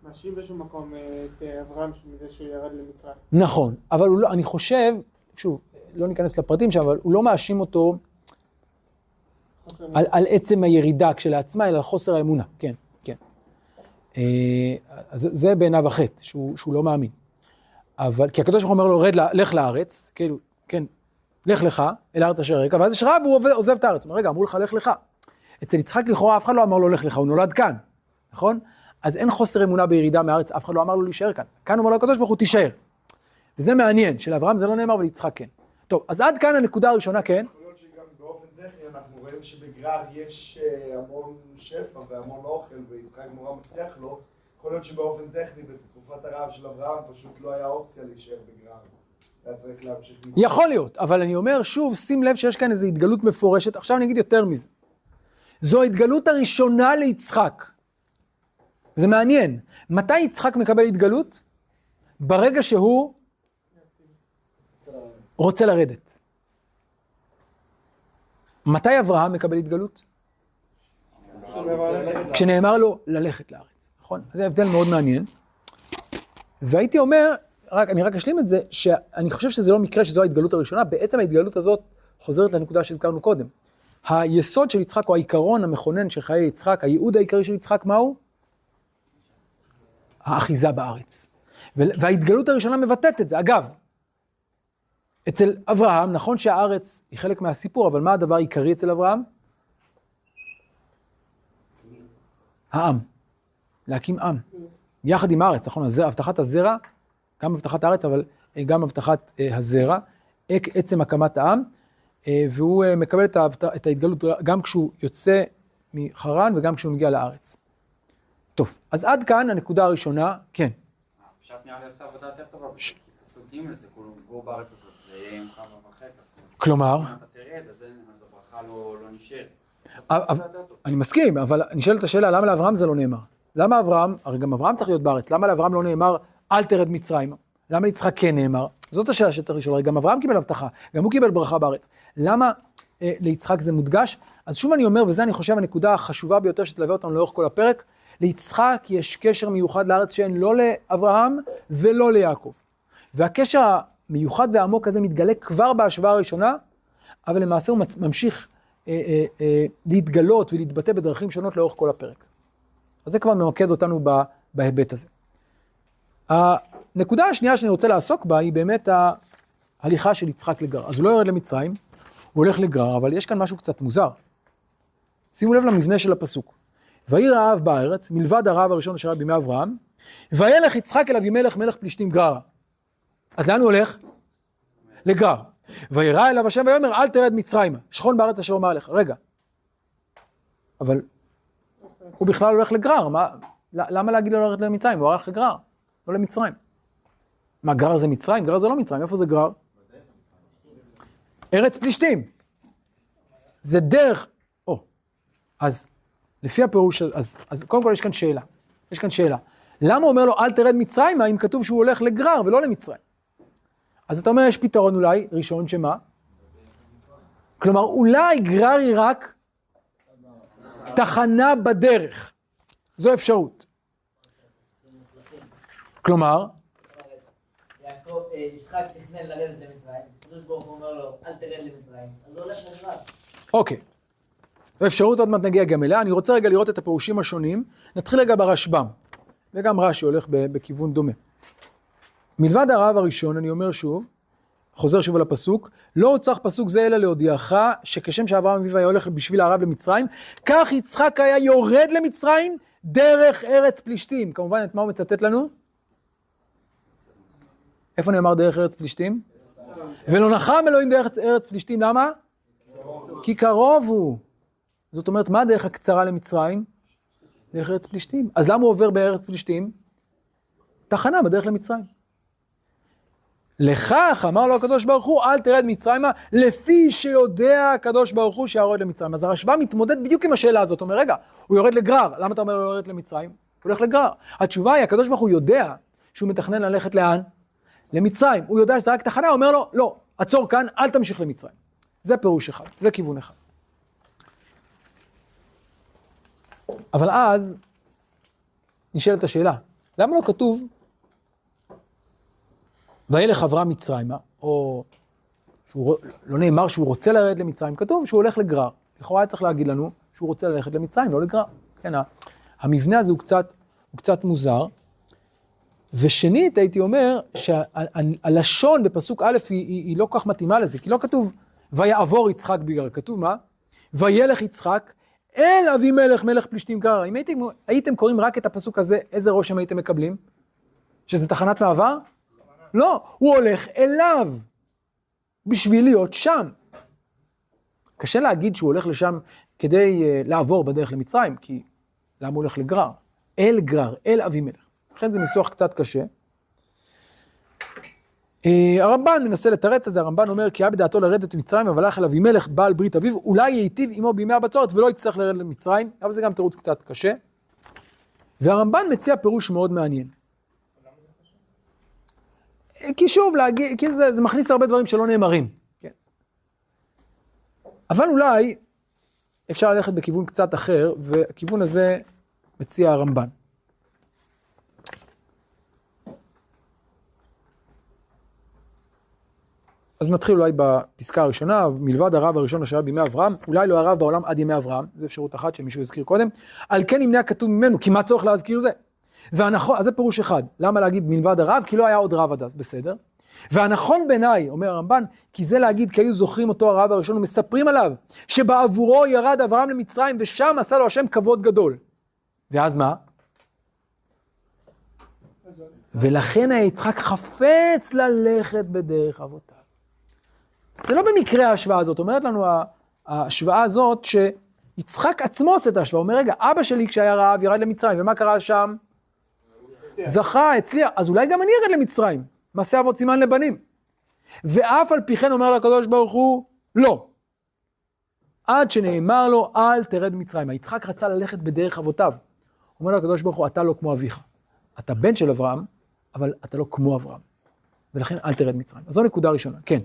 מאשים באיזשהו מקום אה, את אה, אברהם מזה שהוא ירד למצרים. נכון, אבל לא, אני חושב, שוב, לא ניכנס לפרטים שם, אבל הוא לא מאשים אותו על, על עצם הירידה כשלעצמה, אלא על חוסר האמונה, כן, כן. אז זה בעיניו החטא, שהוא, שהוא לא מאמין. אבל, כי הקדוש ברוך הוא אומר לו, רד, לך לארץ, כאילו, כן, לך לך, אל הארץ אשר רקע, ואז יש רב והוא עוזב, עוזב את הארץ. הוא אומר, רגע, אמרו לך, לך לך. אצל יצחק לכאורה אף אחד לא אמר לו, לך לך, הוא נולד כאן, נכון? אז אין חוסר אמונה בירידה מהארץ, אף אחד לא אמר לו להישאר כאן. כאן אומר לו הקדוש ברוך הוא, תישאר. וזה מעניין, שלאברהם זה לא נאמר וליצחק כן. טוב, אז עד כאן הנקודה הראשונה, כן. יכול להיות שגם באופן טכני אנחנו רואים שבגרר יש אה, המון שפע והמון אוכל ויצחק נורא מצליח לו. יכול להיות שבאופן טכני בתקופת הרעב של אברהם פשוט לא היה אופציה להישאר בגרר. היה צריך להמשיך לבחור. יכול להיות, אבל אני אומר שוב, שים לב שיש כאן איזו התגלות מפורשת. עכשיו אני אגיד יותר מזה. זו ההתגלות הראשונה ליצחק. זה מעניין. מתי יצחק מקבל התגלות? ברגע שהוא רוצה לרדת. מתי אברהם מקבל התגלות? כשנאמר לו ללכת לארץ, נכון? זה הבדל מאוד מעניין. והייתי אומר, רק, אני רק אשלים את זה, שאני חושב שזה לא מקרה שזו ההתגלות הראשונה, בעצם ההתגלות הזאת חוזרת לנקודה שהזכרנו קודם. היסוד של יצחק, או העיקרון המכונן של חיי יצחק, הייעוד העיקרי של יצחק, מהו? האחיזה בארץ. וההתגלות הראשונה מבטאת את זה. אגב, אצל אברהם, נכון שהארץ היא חלק מהסיפור, אבל מה הדבר העיקרי אצל אברהם? העם. להקים עם. יחד עם הארץ, נכון? הבטחת הזרע, גם הבטחת הארץ, אבל אה, גם הבטחת אה, הזרע, עצם הקמת העם, אה, והוא מקבל את, ההתגלות גם כשהוא יוצא מחרן וגם כשהוא מגיע לארץ. טוב, אז עד כאן הנקודה הראשונה, כן. פשט נראה לי עושה עבודה יותר טובה, פסוק ג' זה כאילו גור בארץ הזאת, זה יהיה עם חמה וחטא, אז כלומר. אני מסכים, אבל נשאלת השאלה, למה לאברהם זה לא נאמר? למה אברהם, הרי גם אברהם צריך להיות בארץ, למה לאברהם לא נאמר, אל תרד מצרימה? למה ליצחק כן נאמר? זאת השאלה שצריך לשאול, הרי גם אברהם קיבל הבטחה, גם הוא קיבל ברכה בארץ. למה אה, ליצחק זה מודגש? אז שוב אני אומר, וזה אני חושב הנקודה החשובה ביותר שתלווה אותנו לאורך כל הפרק, ליצחק יש קשר מיוחד לארץ שאין לא לאברהם ולא ליעקב. והקשר המיוחד והעמוק הזה מתגלה כבר בהשוואה הראשונה, אבל למעשה הוא ממשיך אה, אה, אה, להתגלות ולהתבטא בדרכים שונות לאורך כל הפרק. אז זה כבר ממקד אותנו בהיבט הזה. הנקודה השנייה שאני רוצה לעסוק בה היא באמת ההליכה של יצחק לגרר. אז הוא לא יורד למצרים, הוא הולך לגרר, אבל יש כאן משהו קצת מוזר. שימו לב למבנה של הפסוק. ויהי רעב בארץ, מלבד הרעב הראשון אשר היה בימי אברהם, וילך יצחק אל אבימלך מלך פלישתים גררה. אז לאן הוא הולך? לגרר. וירא אליו השם ויאמר אל תרד מצרימה, שכון בארץ אשר אומר לך. רגע, אבל הוא בכלל הולך לגרר, מה, למה להגיד לו ללכת למצרים? הוא הלך לגרר, לא למצרים. מה, גרר זה מצרים? גרר זה לא מצרים, איפה זה גרר? ארץ פלישתים. זה דרך, או, אז לפי הפירוש, אז, אז קודם כל יש כאן שאלה. יש כאן שאלה. למה הוא אומר לו אל תרד מצרימה אם כתוב שהוא הולך לגרר ולא למצרים? אז אתה אומר יש פתרון אולי, ראשון שמה? כלומר אולי גרר היא רק תחנה בדרך. זו אפשרות. כלומר, אה, יצחק תכנן לרדת למצרים, הקדוש ברוך הוא אומר לו, אל תרד למצרים, אז הוא הולך לגרר. אוקיי. אפשרות, עוד מעט נגיע גם אליה. אני רוצה רגע לראות את הפירושים השונים. נתחיל רגע ברשב"ם, וגם רש"י הולך בכיוון דומה. מלבד הרב הראשון, אני אומר שוב, חוזר שוב על הפסוק, לא הוצח פסוק זה אלא להודיעך שכשם שאברהם אביו היה הולך בשביל הערב למצרים, כך יצחק היה יורד למצרים דרך ארץ פלישתים. כמובן, את מה הוא מצטט לנו? איפה נאמר דרך ארץ פלישתים? ולא נחם אלוהים דרך ארץ פלישתים, למה? כי קרוב הוא. זאת אומרת, מה הדרך הקצרה למצרים? דרך ארץ פלישתים. אז למה הוא עובר בארץ פלישתים? תחנה בדרך למצרים. לכך אמר לו הקדוש ברוך הוא, אל תרד מצרימה, לפי שיודע הקדוש ברוך הוא שירד למצרים. אז הרשב"א מתמודד בדיוק עם השאלה הזאת. אומר, רגע, הוא יורד לגרר, למה אתה אומר הוא יורד למצרים? הוא הולך לגרר. התשובה היא, הקדוש ברוך הוא יודע שהוא מתכנן ללכת לאן? למצרים. הוא יודע שזה רק תחנה, הוא אומר לו, לא, עצור כאן, אל תמשיך למצרים. זה פירוש אחד, זה כיוון אחד. אבל אז נשאלת השאלה, למה לא כתוב וילך אברהם מצרימה, או שהוא, לא נאמר שהוא רוצה לרדת למצרים, כתוב שהוא הולך לגרר. לכאורה היה צריך להגיד לנו שהוא רוצה ללכת למצרים, לא לגרר. כן, המבנה הזה הוא קצת, הוא קצת מוזר. ושנית, הייתי אומר שהלשון בפסוק א' היא, היא, היא לא כל כך מתאימה לזה, כי לא כתוב ויעבור יצחק בגרר, כתוב מה? וילך יצחק אל אבימלך מלך פלישתים גרר. אם הייתם, הייתם קוראים רק את הפסוק הזה, איזה רושם הייתם מקבלים? שזה תחנת מעבר? לא, הוא הולך אליו, בשביל להיות שם. קשה להגיד שהוא הולך לשם כדי uh, לעבור בדרך למצרים, כי למה הוא הולך לגרר? אל גרר, אל אבימלך. לכן זה ניסוח קצת קשה. Uh, הרמב"ן מנסה לתרץ את זה, הרמב"ן אומר כי היה בדעתו לרדת למצרים, אבל הלך אל אבימלך, בעל ברית אביו, אולי ייטיב עמו בימי הבצורת ולא יצטרך לרדת למצרים, אבל זה גם תירוץ קצת קשה. והרמב"ן מציע פירוש מאוד מעניין. כי שוב, להגיד, כי זה, זה מכניס הרבה דברים שלא נאמרים. כן. אבל אולי אפשר ללכת בכיוון קצת אחר, והכיוון הזה מציע הרמב"ן. אז נתחיל אולי בפסקה הראשונה, מלבד הרב הראשון אשר היה בימי אברהם, אולי לא הרב בעולם עד ימי אברהם, זו אפשרות אחת שמישהו הזכיר קודם, על כן נמנה הכתוב ממנו, כי מה צורך להזכיר זה? והנכון, אז זה פירוש אחד, למה להגיד מלבד הרב? כי לא היה עוד רב עד אז, בסדר. והנכון בעיניי, אומר הרמב"ן, כי זה להגיד כי היו זוכרים אותו הרב הראשון ומספרים עליו, שבעבורו ירד אברהם למצרים ושם עשה לו השם כבוד גדול. ואז מה? ולכן היה יצחק חפץ ללכת בדרך אבותיו. זה לא במקרה ההשוואה הזאת, אומרת לנו ההשוואה הזאת שיצחק עצמו עושה את ההשוואה, הוא אומר רגע, אבא שלי כשהיה רעב ירד למצרים, ומה קרה שם? זכה, הצליח, אז אולי גם אני ארד למצרים, מעשה אבות סימן לבנים. ואף על פי כן אומר לקדוש ברוך הוא, לא. עד שנאמר לו, אל תרד מצרים. יצחק רצה ללכת בדרך אבותיו. אומר לו הקדוש ברוך הוא, אתה לא כמו אביך. אתה בן של אברהם, אבל אתה לא כמו אברהם. ולכן אל תרד מצרים. אז זו נקודה ראשונה, כן.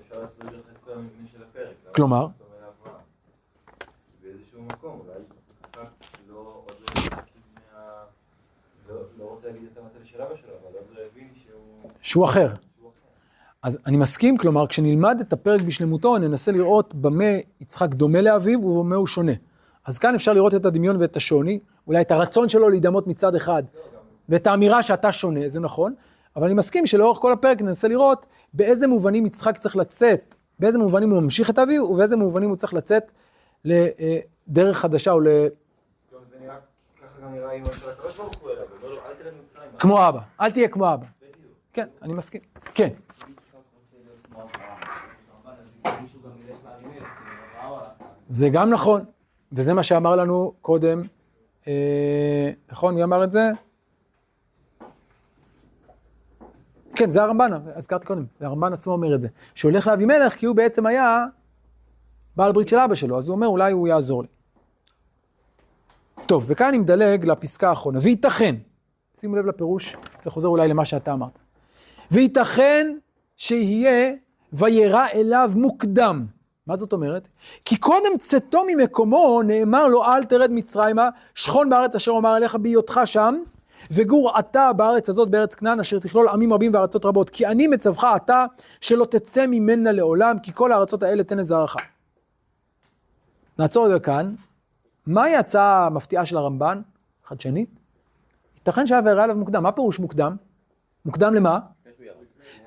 אפשר להסביר לך את כל המבנה של הפרק. למה כלומר? הוא אומר לאברהם? באיזשהו מקום, אולי יצחק לא עוד לא הסכים מה... לא- לא רוצה להגיד את המצב של אבא שלו, אבל עוד לא הבין שהוא... אחר. אז אני מסכים, כלומר, כשנלמד את הפרק בשלמותו, ננסה לראות במה יצחק דומה לאביו ובמה הוא שונה. אז כאן אפשר לראות את הדמיון ואת השוני, אולי את הרצון שלו להידמות מצד אחד, ואת האמירה שאתה שונה, זה נכון, אבל אני מסכים שלאורך כל הפרק ננסה לראות באיזה מובנים יצחק צריך לצאת, באיזה מובנים הוא ממשיך את אביו, ובאיזה מובנים הוא צריך לצאת לדרך חדשה או ל... כמו אבא, אל תהיה כמו אבא. כן, אני מסכים. כן. זה גם נכון, וזה מה שאמר לנו קודם, אה, נכון, מי אמר את זה? כן, זה הרמב"ן, הזכרתי קודם, הרמב"ן עצמו אומר את זה, שהולך לאבימלך כי הוא בעצם היה בעל ברית של אבא שלו, אז הוא אומר אולי הוא יעזור לי. טוב, וכאן אני מדלג לפסקה האחרונה. וייתכן, שימו לב לפירוש, זה חוזר אולי למה שאתה אמרת. וייתכן שיהיה וירא אליו מוקדם. מה זאת אומרת? כי קודם צאתו ממקומו נאמר לו אל תרד מצרימה, שכון בארץ אשר אומר אליך בהיותך שם, וגור אתה בארץ הזאת בארץ כנען אשר תכלול עמים רבים וארצות רבות. כי אני מצווך אתה שלא תצא ממנה לעולם, כי כל הארצות האלה תן לזרעך. נעצור רגע כאן. מהי ההצעה המפתיעה של הרמב"ן? חדשנית? ייתכן שהיה וירא אליו מוקדם. מה פירוש מוקדם? מוקדם למה?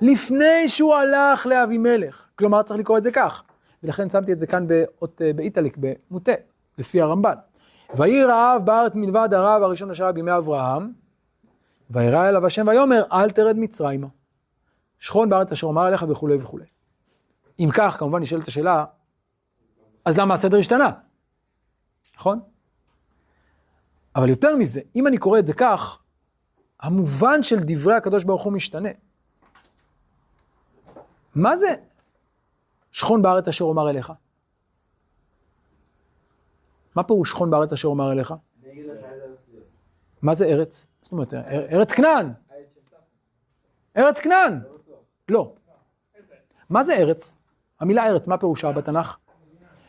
לפני שהוא הלך לאבימלך. כלומר, צריך לקרוא את זה כך. ולכן שמתי את זה כאן באות אה, באיטליק, במוטה, לפי הרמב"ן. ויהי רעב בארץ מלבד הרעב הראשון אשר היה בימי אברהם, וירא אליו השם ויאמר אל תרד מצרימה. שכון בארץ אשר אומר אליך וכולי וכולי. אם כך, כמובן נשאלת השאלה, אז למה הסדר השתנה? נכון? אבל יותר מזה, אם אני קורא את זה כך, המובן של דברי הקדוש ברוך הוא משתנה. מה זה שכון בארץ אשר אומר אליך? מה פירוש שכון בארץ אשר אומר אליך? מה זה ארץ? זאת אומרת, אר- ארץ כנען. ארץ כנען. לא. מה זה ארץ? המילה ארץ, מה פירושה בתנ"ך?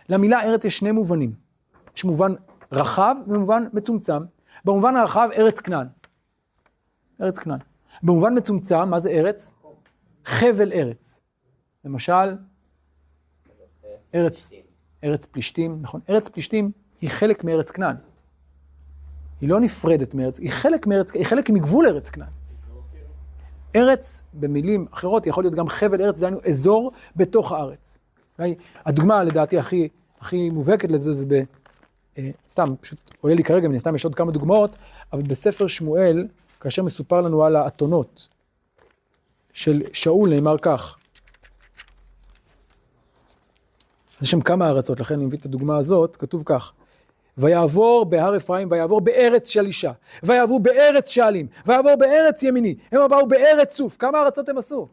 למילה ארץ יש שני מובנים. יש מובן רחב ומובן מצומצם. במובן הרחב, ארץ כנען. ארץ כנען. במובן מצומצם, מה זה ארץ? חבל ארץ. למשל, ארץ, ארץ פלישתים, נכון? ארץ פלישתים היא חלק מארץ כנען. היא לא נפרדת מארץ, היא חלק מארץ, היא חלק מגבול ארץ כנען. ארץ, במילים אחרות, יכול להיות גם חבל ארץ, דהיינו אזור בתוך הארץ. אולי הדוגמה לדעתי הכי, הכי מובהקת לזה זה ב... אה, סתם, פשוט עולה לי כרגע, מן הסתם יש עוד כמה דוגמאות, אבל בספר שמואל, כאשר מסופר לנו על האתונות של שאול, נאמר כך. יש שם כמה ארצות, לכן אני מביא את הדוגמה הזאת, כתוב כך. ויעבור בהר אפרים, ויעבור בארץ שלישה, ויעברו בארץ שעלים, ויעבור בארץ ימיני, הם באו בארץ סוף. כמה ארצות הם עשו?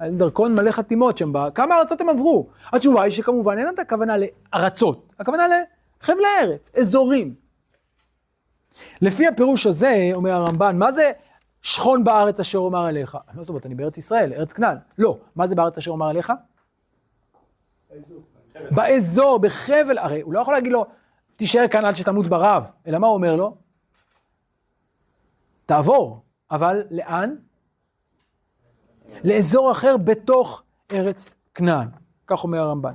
להם דרכון מלא חתימות שם, בה. כמה ארצות הם עברו? התשובה היא שכמובן אין את הכוונה לארצות, הכוונה לחבלי ארץ, אזורים. לפי הפירוש הזה, אומר הרמב"ן, מה זה שכון בארץ אשר אומר עליך? מה זאת אומרת, אני בארץ ישראל, ארץ כנען. לא, מה זה בארץ אשר אומר עליך? באזור, בחבל, הרי הוא לא יכול להגיד לו, תישאר כאן עד שתמות ברעב, אלא מה הוא אומר לו? תעבור, אבל לאן? לאזור אחר בתוך ארץ כנען, כך אומר הרמב"ן.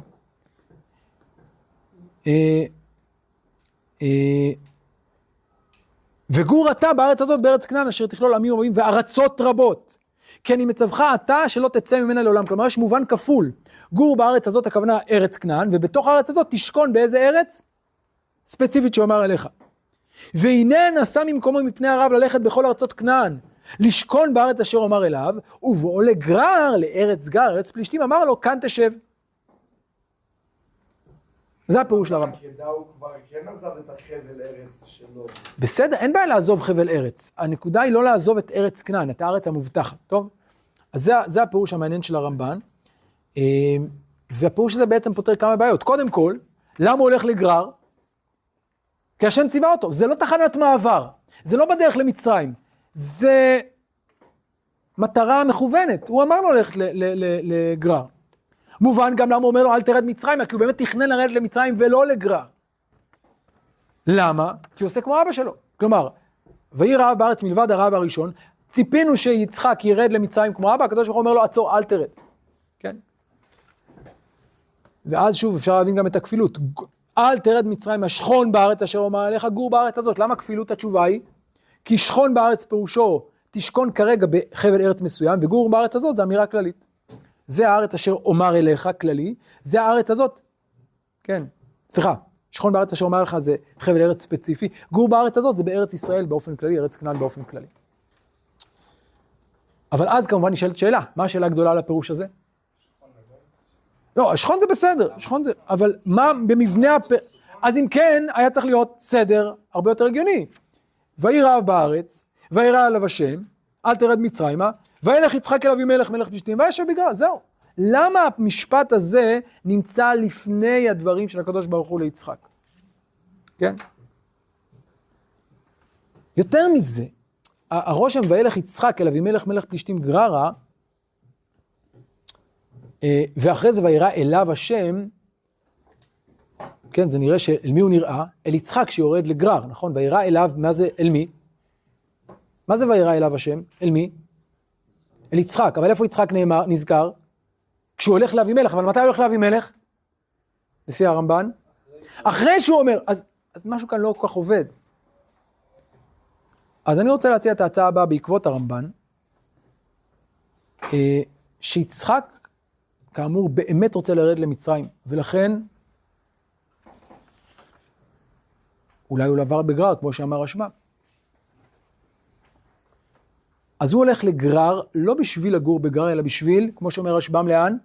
אה, אה, וגור אתה בארץ הזאת, בארץ כנען, אשר תכלול עמים רבים וארצות רבות. כי אני מצווך אתה שלא תצא ממנה לעולם. כלומר, יש מובן כפול. גור בארץ הזאת, הכוונה ארץ כנען, ובתוך הארץ הזאת תשכון באיזה ארץ? ספציפית שהוא אמר אליך. והנה נסע ממקומו מפני הרב ללכת בכל ארצות כנען, לשכון בארץ אשר אמר אליו, ובואו לגרר לארץ גר, ארץ פלישתים, אמר לו, כאן תשב. זה הפירוש של הרמב"ם. עקדה הוא כבר כן. בסדר, אין בעיה לעזוב חבל ארץ. הנקודה היא לא לעזוב את ארץ כנען, את הארץ המובטחת, טוב? אז זה, זה הפירוש המעניין של הרמב"ן. אה, והפירוש הזה בעצם פותר כמה בעיות. קודם כל, למה הוא הולך לגרר? כי השם ציווה אותו. זה לא תחנת מעבר, זה לא בדרך למצרים, זה מטרה מכוונת. הוא אמר לו ללכת לגרר. מובן גם למה הוא אומר לו אל תרד מצרימה, כי הוא באמת תכנן לרדת למצרים ולא לגרר. למה? כי הוא עושה כמו אבא שלו. כלומר, ויהי רעב בארץ מלבד הרעב הראשון, ציפינו שיצחק ירד למצרים כמו אבא, הקדוש ברוך הוא אומר לו עצור, אל תרד. כן? ואז שוב אפשר להבין גם את הכפילות. אל תרד מצרים, שכון בארץ אשר אומר עליך, גור בארץ הזאת. למה כפילות התשובה היא? כי שכון בארץ פירושו תשכון כרגע בחבל ארץ מסוים, וגור בארץ הזאת זה אמירה כללית. זה הארץ אשר אומר אליך, כללי, זה הארץ הזאת. כן, סליחה, שכון בארץ אשר אומר לך זה חבל ארץ ספציפי, גור בארץ הזאת זה בארץ ישראל באופן כללי, ארץ כנען באופן כללי. אבל אז כמובן נשאלת שאלה, מה השאלה הגדולה על הפירוש הזה? לא, שכון זה בסדר, שכון זה, אבל מה במבנה הפ... אז אם כן, היה צריך להיות סדר הרבה יותר הגיוני. ויהי רעב בארץ, וירא עליו השם, אל תרד מצרימה, וילך יצחק אל אבימלך מלך פלישתים, וישב בגרר, זהו. למה המשפט הזה נמצא לפני הדברים של הקדוש ברוך הוא ליצחק? כן? יותר מזה, הרושם וילך יצחק אל אבימלך מלך פלישתים גררה, אה, ואחרי זה וירא אליו השם, כן, זה נראה שאל מי הוא נראה? אל יצחק שיורד לגרר, נכון? וירא אליו, מה זה אל מי? מה זה וירא אליו השם? אל מי? אל יצחק, אבל איפה יצחק נאמר, נזכר? כשהוא הולך לאבימלך, אבל מתי הוא הולך לאבימלך? לפי הרמב"ן? אחרי שהוא אומר, אז, אז משהו כאן לא כל כך עובד. אז אני רוצה להציע את ההצעה הבאה בעקבות הרמב"ן, אה, שיצחק, כאמור, באמת רוצה לרדת למצרים, ולכן אולי הוא עבר בגרר, כמו שאמר רשב"ם. אז הוא הולך לגרר, לא בשביל לגור בגרר, אלא בשביל, כמו שאומר רשב"ם, לאן?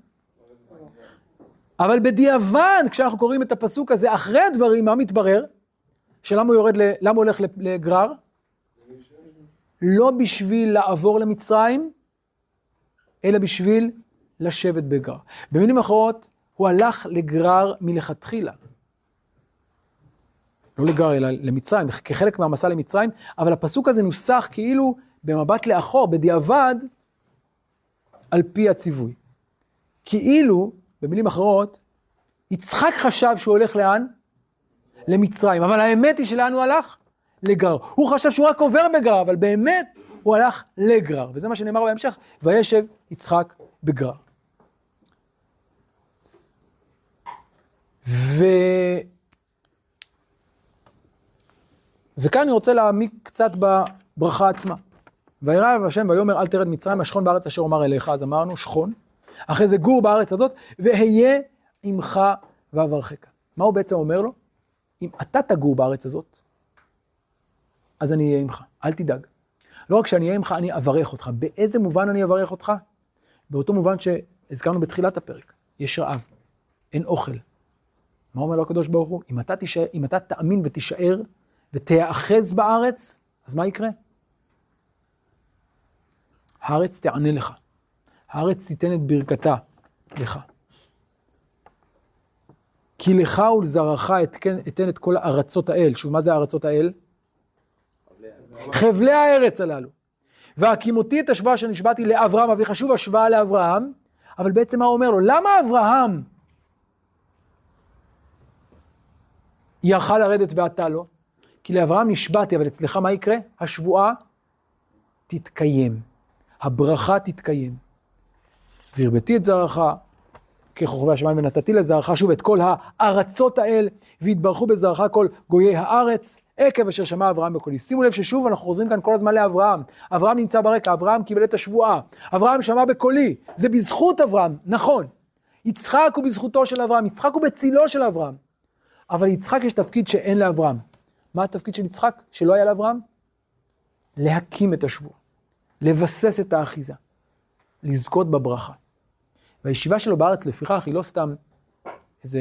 אבל בדיעבד, כשאנחנו קוראים את הפסוק הזה, אחרי הדברים, מה מתברר? שלמה הוא יורד, ל... למה הוא הולך לגרר? לא בשביל לעבור למצרים, אלא בשביל לשבת בגרר. במילים אחרות, הוא הלך לגרר מלכתחילה. לא לגרר, אלא למצרים, כחלק מהמסע למצרים, אבל הפסוק הזה נוסח כאילו במבט לאחור, בדיעבד, על פי הציווי. כאילו, במילים אחרות, יצחק חשב שהוא הולך לאן? למצרים, אבל האמת היא שלאן הוא הלך? לגרר. הוא חשב שהוא רק עובר בגרר, אבל באמת הוא הלך לגרר, וזה מה שנאמר בהמשך, וישב יצחק בגרר. ו... וכאן אני רוצה להעמיק קצת בברכה עצמה. וירא אליו השם ויאמר אל תרד מצרים השכון בארץ אשר אומר אליך, אז אמרנו שכון, אחרי זה גור בארץ הזאת, ואהיה עמך ואברכך. מה הוא בעצם אומר לו? אם אתה תגור בארץ הזאת, אז אני אהיה עמך, אל תדאג. לא רק שאני אהיה עמך, אני אברך אותך. באיזה מובן אני אברך אותך? באותו מובן שהזכרנו בתחילת הפרק, יש רעב, אין אוכל. מה אומר לו הקדוש ברוך הוא? אם אתה, תישאר, אם אתה תאמין ותישאר ותיאחז בארץ, אז מה יקרה? הארץ תענה לך. הארץ תיתן את ברכתה לך. כי לך ולזרעך אתן, אתן את כל ארצות האל. שוב, מה זה ארצות האל? חבלי הארץ הללו. והקימותי את השבועה שנשבעתי לאברהם אביך, שוב השוואה לאברהם, אבל בעצם מה הוא אומר לו? למה אברהם יכל לרדת ואתה לא? כי לאברהם נשבעתי, אבל אצלך מה יקרה? השבועה תתקיים. הברכה תתקיים. והרביתי את זרעך ככוכבי השמיים ונתתי לזרעך שוב את כל הארצות האל, והתברכו בזרעך כל גויי הארץ, עקב אשר שמע אברהם בקולי. שימו לב ששוב אנחנו חוזרים כאן כל הזמן לאברהם. אברהם נמצא ברקע, אברהם קיבל את השבועה, אברהם שמע בקולי, זה בזכות אברהם, נכון. יצחק הוא בזכותו של אברהם, יצחק הוא בצילו של אברהם. אבל ליצחק יש תפקיד שאין לאברהם. מה התפקיד של יצחק שלא היה לאברהם? להקים את השבועה, לבסס את האחיזה, לזכות בברכה. והישיבה שלו בארץ לפיכך היא לא סתם איזו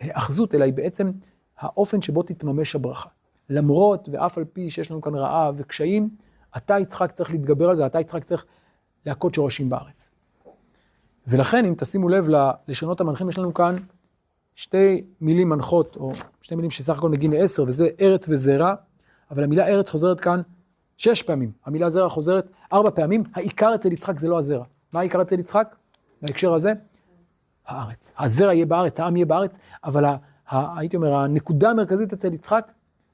היאחזות, אלא היא בעצם האופן שבו תתממש הברכה. למרות ואף על פי שיש לנו כאן רעב וקשיים, אתה יצחק צריך להתגבר על זה, אתה יצחק צריך להכות שורשים בארץ. ולכן אם תשימו לב ללשונות המנחים, יש לנו כאן שתי מילים מנחות, או שתי מילים שסך הכל מגיעים לעשר, וזה ארץ וזרע, אבל המילה ארץ חוזרת כאן שש פעמים, המילה זרע חוזרת ארבע פעמים, העיקר אצל יצחק זה לא הזרע. מה העיקר אצל יצחק? בהקשר הזה, הארץ. הזרע יהיה בארץ, העם יהיה בארץ, אבל ה, ה, הייתי אומר, הנקודה המרכזית אצל יצחק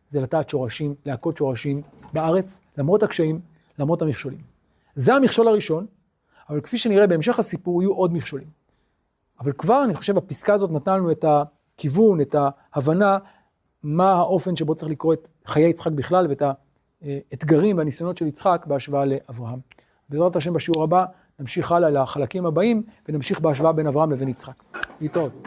זה לטעת שורשים, להכות שורשים בארץ, למרות הקשיים, למרות המכשולים. זה המכשול הראשון, אבל כפי שנראה בהמשך הסיפור, יהיו עוד מכשולים. אבל כבר, אני חושב, הפסקה הזאת נתנה לנו את הכיוון, את ההבנה, מה האופן שבו צריך לקרוא את חיי יצחק בכלל, ואת האתגרים והניסיונות של יצחק בהשוואה לאברהם. בעזרת השם בשיעור הבא, נמשיך הלאה לחלקים הבאים, ונמשיך בהשוואה בין אברהם לבין יצחק. להתראות.